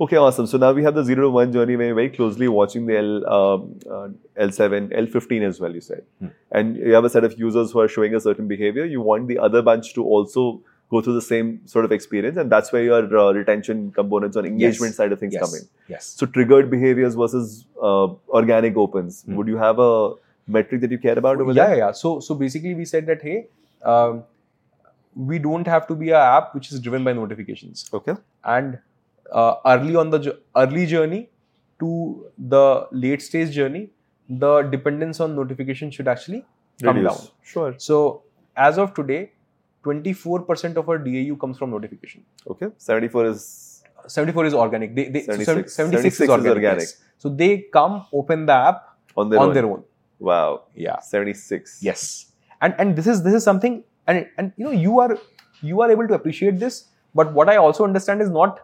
Okay, awesome. So now we have the zero to one journey where you're very closely watching the L, um, uh, L7, L15 as well, you said. Hmm. And you have a set of users who are showing a certain behavior. You want the other bunch to also go through the same sort of experience. And that's where your uh, retention components on engagement Yes. side of things yes. come in. Yes. So triggered behaviors versus uh, organic opens. Hmm. Would you have a metric that you care about over yeah, there? yeah, yeah. So, so basically, we said that hey, um, we don't have to be a app which is driven by notifications. Okay. And uh, early on the early journey to the late stage journey, the dependence on notification should actually come Reduce. down. Sure. So, as of today, 24% of our DAU comes from notification. Okay. 74 is 74 is organic. They, they, so 76. 76, 76 is is organic. organic. yes. So they come, open the app on their on own. their own. Wow. Yeah. 76. Yes. And and this is this is something and and you know you are you are able to appreciate this. But what I also understand is not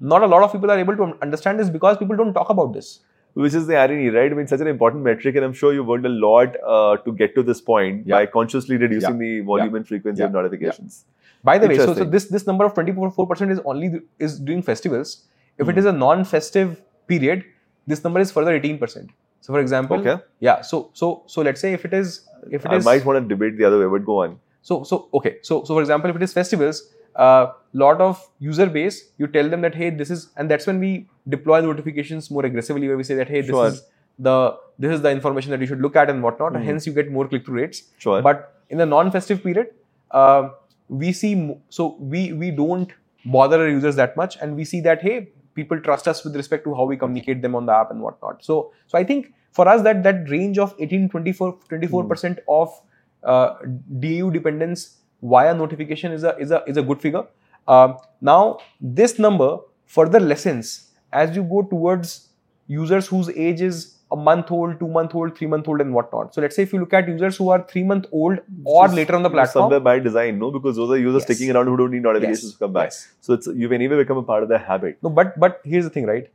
not a lot of people are able to understand this because people don't talk about this. Which is the irony, right? I mean, such an important metric, and I'm sure you worked a lot uh, to get to this point Yeah. by consciously reducing the volume and frequency of Yeah. notifications. By the way, so, so this this number of 24% is only is during festivals. If Hmm. it is a non-festive period, this number is further 18%. So for example, Okay. yeah. So so so let's say if it is if it I is might want to debate the other way, but go on. So, so okay. So, so for example, if it is festivals, uh, lot of user base, you tell them that hey, this is, and that's when we deploy notifications more aggressively, where we say that hey, this Sure. is the this is the information that you should look at and whatnot, and Mhm. hence you get more click through rates. Sure. But in the non-festive period, uh, we see so we we don't bother our users that much, and we see that hey, people trust us with respect to how we communicate them on the app and whatnot. So so I think for us that that range of 18 24 24 percent of uh, DAU dependence via notification is a is a is a good figure. Um, now this number further lessens as you go towards users whose age is a month old, two month old, three month old, and whatnot. So let's say if you look at users who are three month old or Just later on the platform, Somewhere by design, no? Because those are users Yes. sticking around who don't need notifications Yes. to come back. Yes. So it's you've anyway become a part of their habit. No, but but here's the thing, right?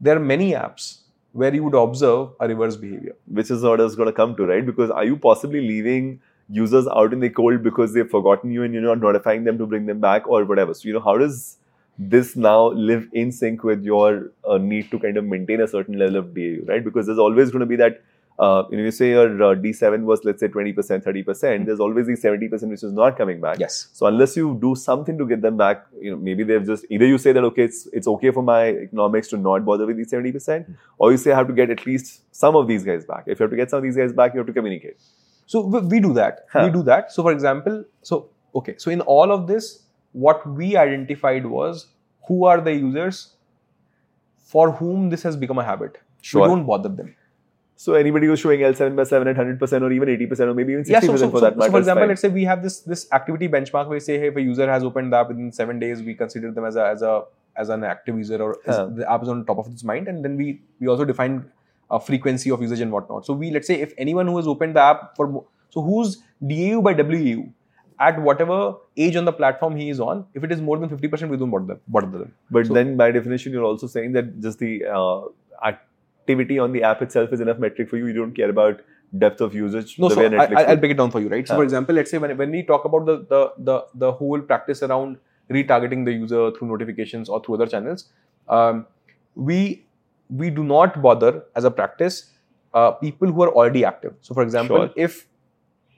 There are many apps where you would observe a reverse behavior. which is what I was going to come to, right? Because are you possibly leaving users out in the cold because they've forgotten you and you're not notifying them to bring them back or whatever? So, you know, how does this now live in sync with your uh, need to kind of maintain a certain level of DAU, right? Because there's always going to be that, uh, you know, you say your uh, D7 was, let's say, 20%, 30%, there's always the 70% which is not coming back. Yes. So unless you do something to get them back, you know, maybe they've just either you say that okay, it's it's okay for my economics to not bother with these seventy percent, or you say I have to get at least some of these guys back. If you have to get some of these guys back, you have to communicate. So we, do that. Huh. We do that. So for example, so okay. So in all of this, what we identified was who are the users for whom this has become a habit. Sure. We don't bother them. So anybody who's showing L7 by 7 at 100% or even 80% or maybe even 60% Yeah. So, so, for so, that matter. so for example, let's say we have this this activity benchmark where we say, hey, if a user has opened the app within seven days, we consider them as a as a as an active user or is- Huh. the app is on top of its mind, and then we we also define a frequency of usage and whatnot. So we let's say if anyone who has opened the app for so whose DAU by WAU at whatever age on the platform he is on, if it is more than fifty percent, we don't bother them. Bother them. but so- then by definition, you're also saying that just the uh, activity on the app itself is enough metric for you. You don't care about depth of usage. No, the so way I, Netflix I- I'll would. break it down for you, right? So, Huh. for example, let's say when, when we talk about the, the the the whole practice around retargeting the user through notifications or through other channels, um, we we do not bother as a practice uh, people who are already active. So, for example, Sure. if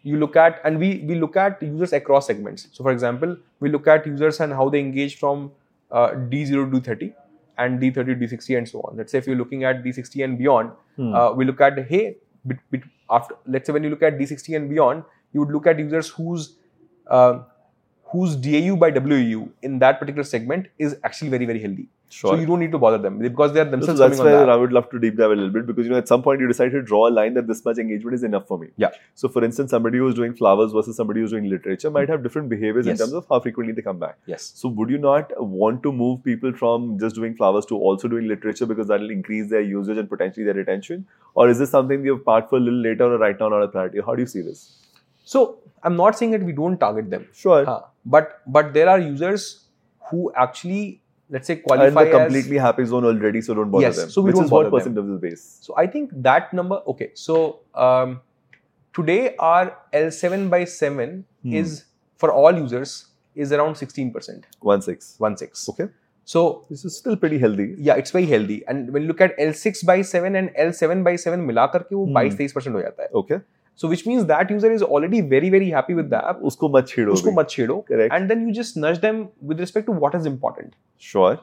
you look at and we we look at users across segments. So, for example, we look at users and how they engage from uh, D0 to D30 and D30 to D60 and so on. Let's say if you're looking at D60 and beyond, Hmm. uh, we look at hey bit, bit after let's say when you look at d60 and beyond you would look at users whose uh, whose DAU by WAU in that particular segment is actually very very healthy sure. so you don't need to bother them because they are themselves. So that's where I would love to deep dive a little bit because you know at some point you decide to draw a line that this much engagement is enough for me. Yeah. So for instance, somebody who's doing flowers versus somebody who's doing literature might have different behaviors Yes. in terms of how frequently they come back. yes So would you not want to move people from just doing flowers to also doing literature because that will increase their usage and potentially their retention? Or is this something you have part for a little later or right now not a priority? How do you see this? so i'm not saying that we don't target them Sure. uh, but but there are users who actually let's say Are in qualify the as completely happy zone already, so don't bother Yes, them. so we Which don't is what bother them. percent of the base? So I think that number. Okay, so um, today our L7 by 7 Hmm. is for all users is around 16%, One six. one six. Okay. So This is still pretty healthy. yeah, it's very healthy. And when you look at L6 by 7 and L7 by 7 मिला करके वो Hmm. 22-23% हो जाता है. Okay. So which means that user is already very very happy with the app. उसको मत छेड़ो उसको अभी. मत छेड़ो. Correct. And then you just nudge them with respect to what is important. Sure.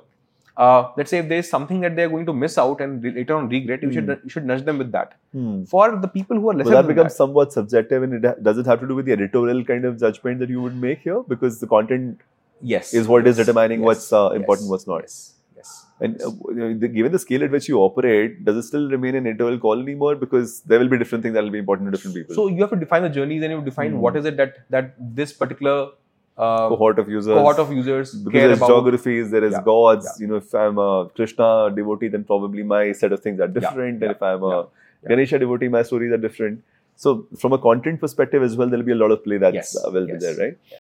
Uh, let's say if there is something that they are going to miss out and re- later on regret, you should Hmm. you should nudge them with that. Hmm. For the people who are lesser But that than becomes that, somewhat subjective, and it ha- does it have to do with the editorial kind of judgment that you would make here? Because the content yes, is what is determining Yes. what's uh, important, Yes. what's not. Yes. And uh, the, given the scale at which you operate, does it still remain an editorial call anymore? Because there will be different things that will be important to different people. So you have to define the journeys and you define Hmm. what is it that that this particular uh, cohort of users. cohort of users because there's about. geographies, there is Yeah. gods. Yeah. You know, if I'm a Krishna devotee, then probably my set of things are different. Yeah. And if I'm a. Ganesha devotee, my stories are different. So, from a content perspective as well, there'll be a lot of play that Yes. uh, will Yes. be there, right?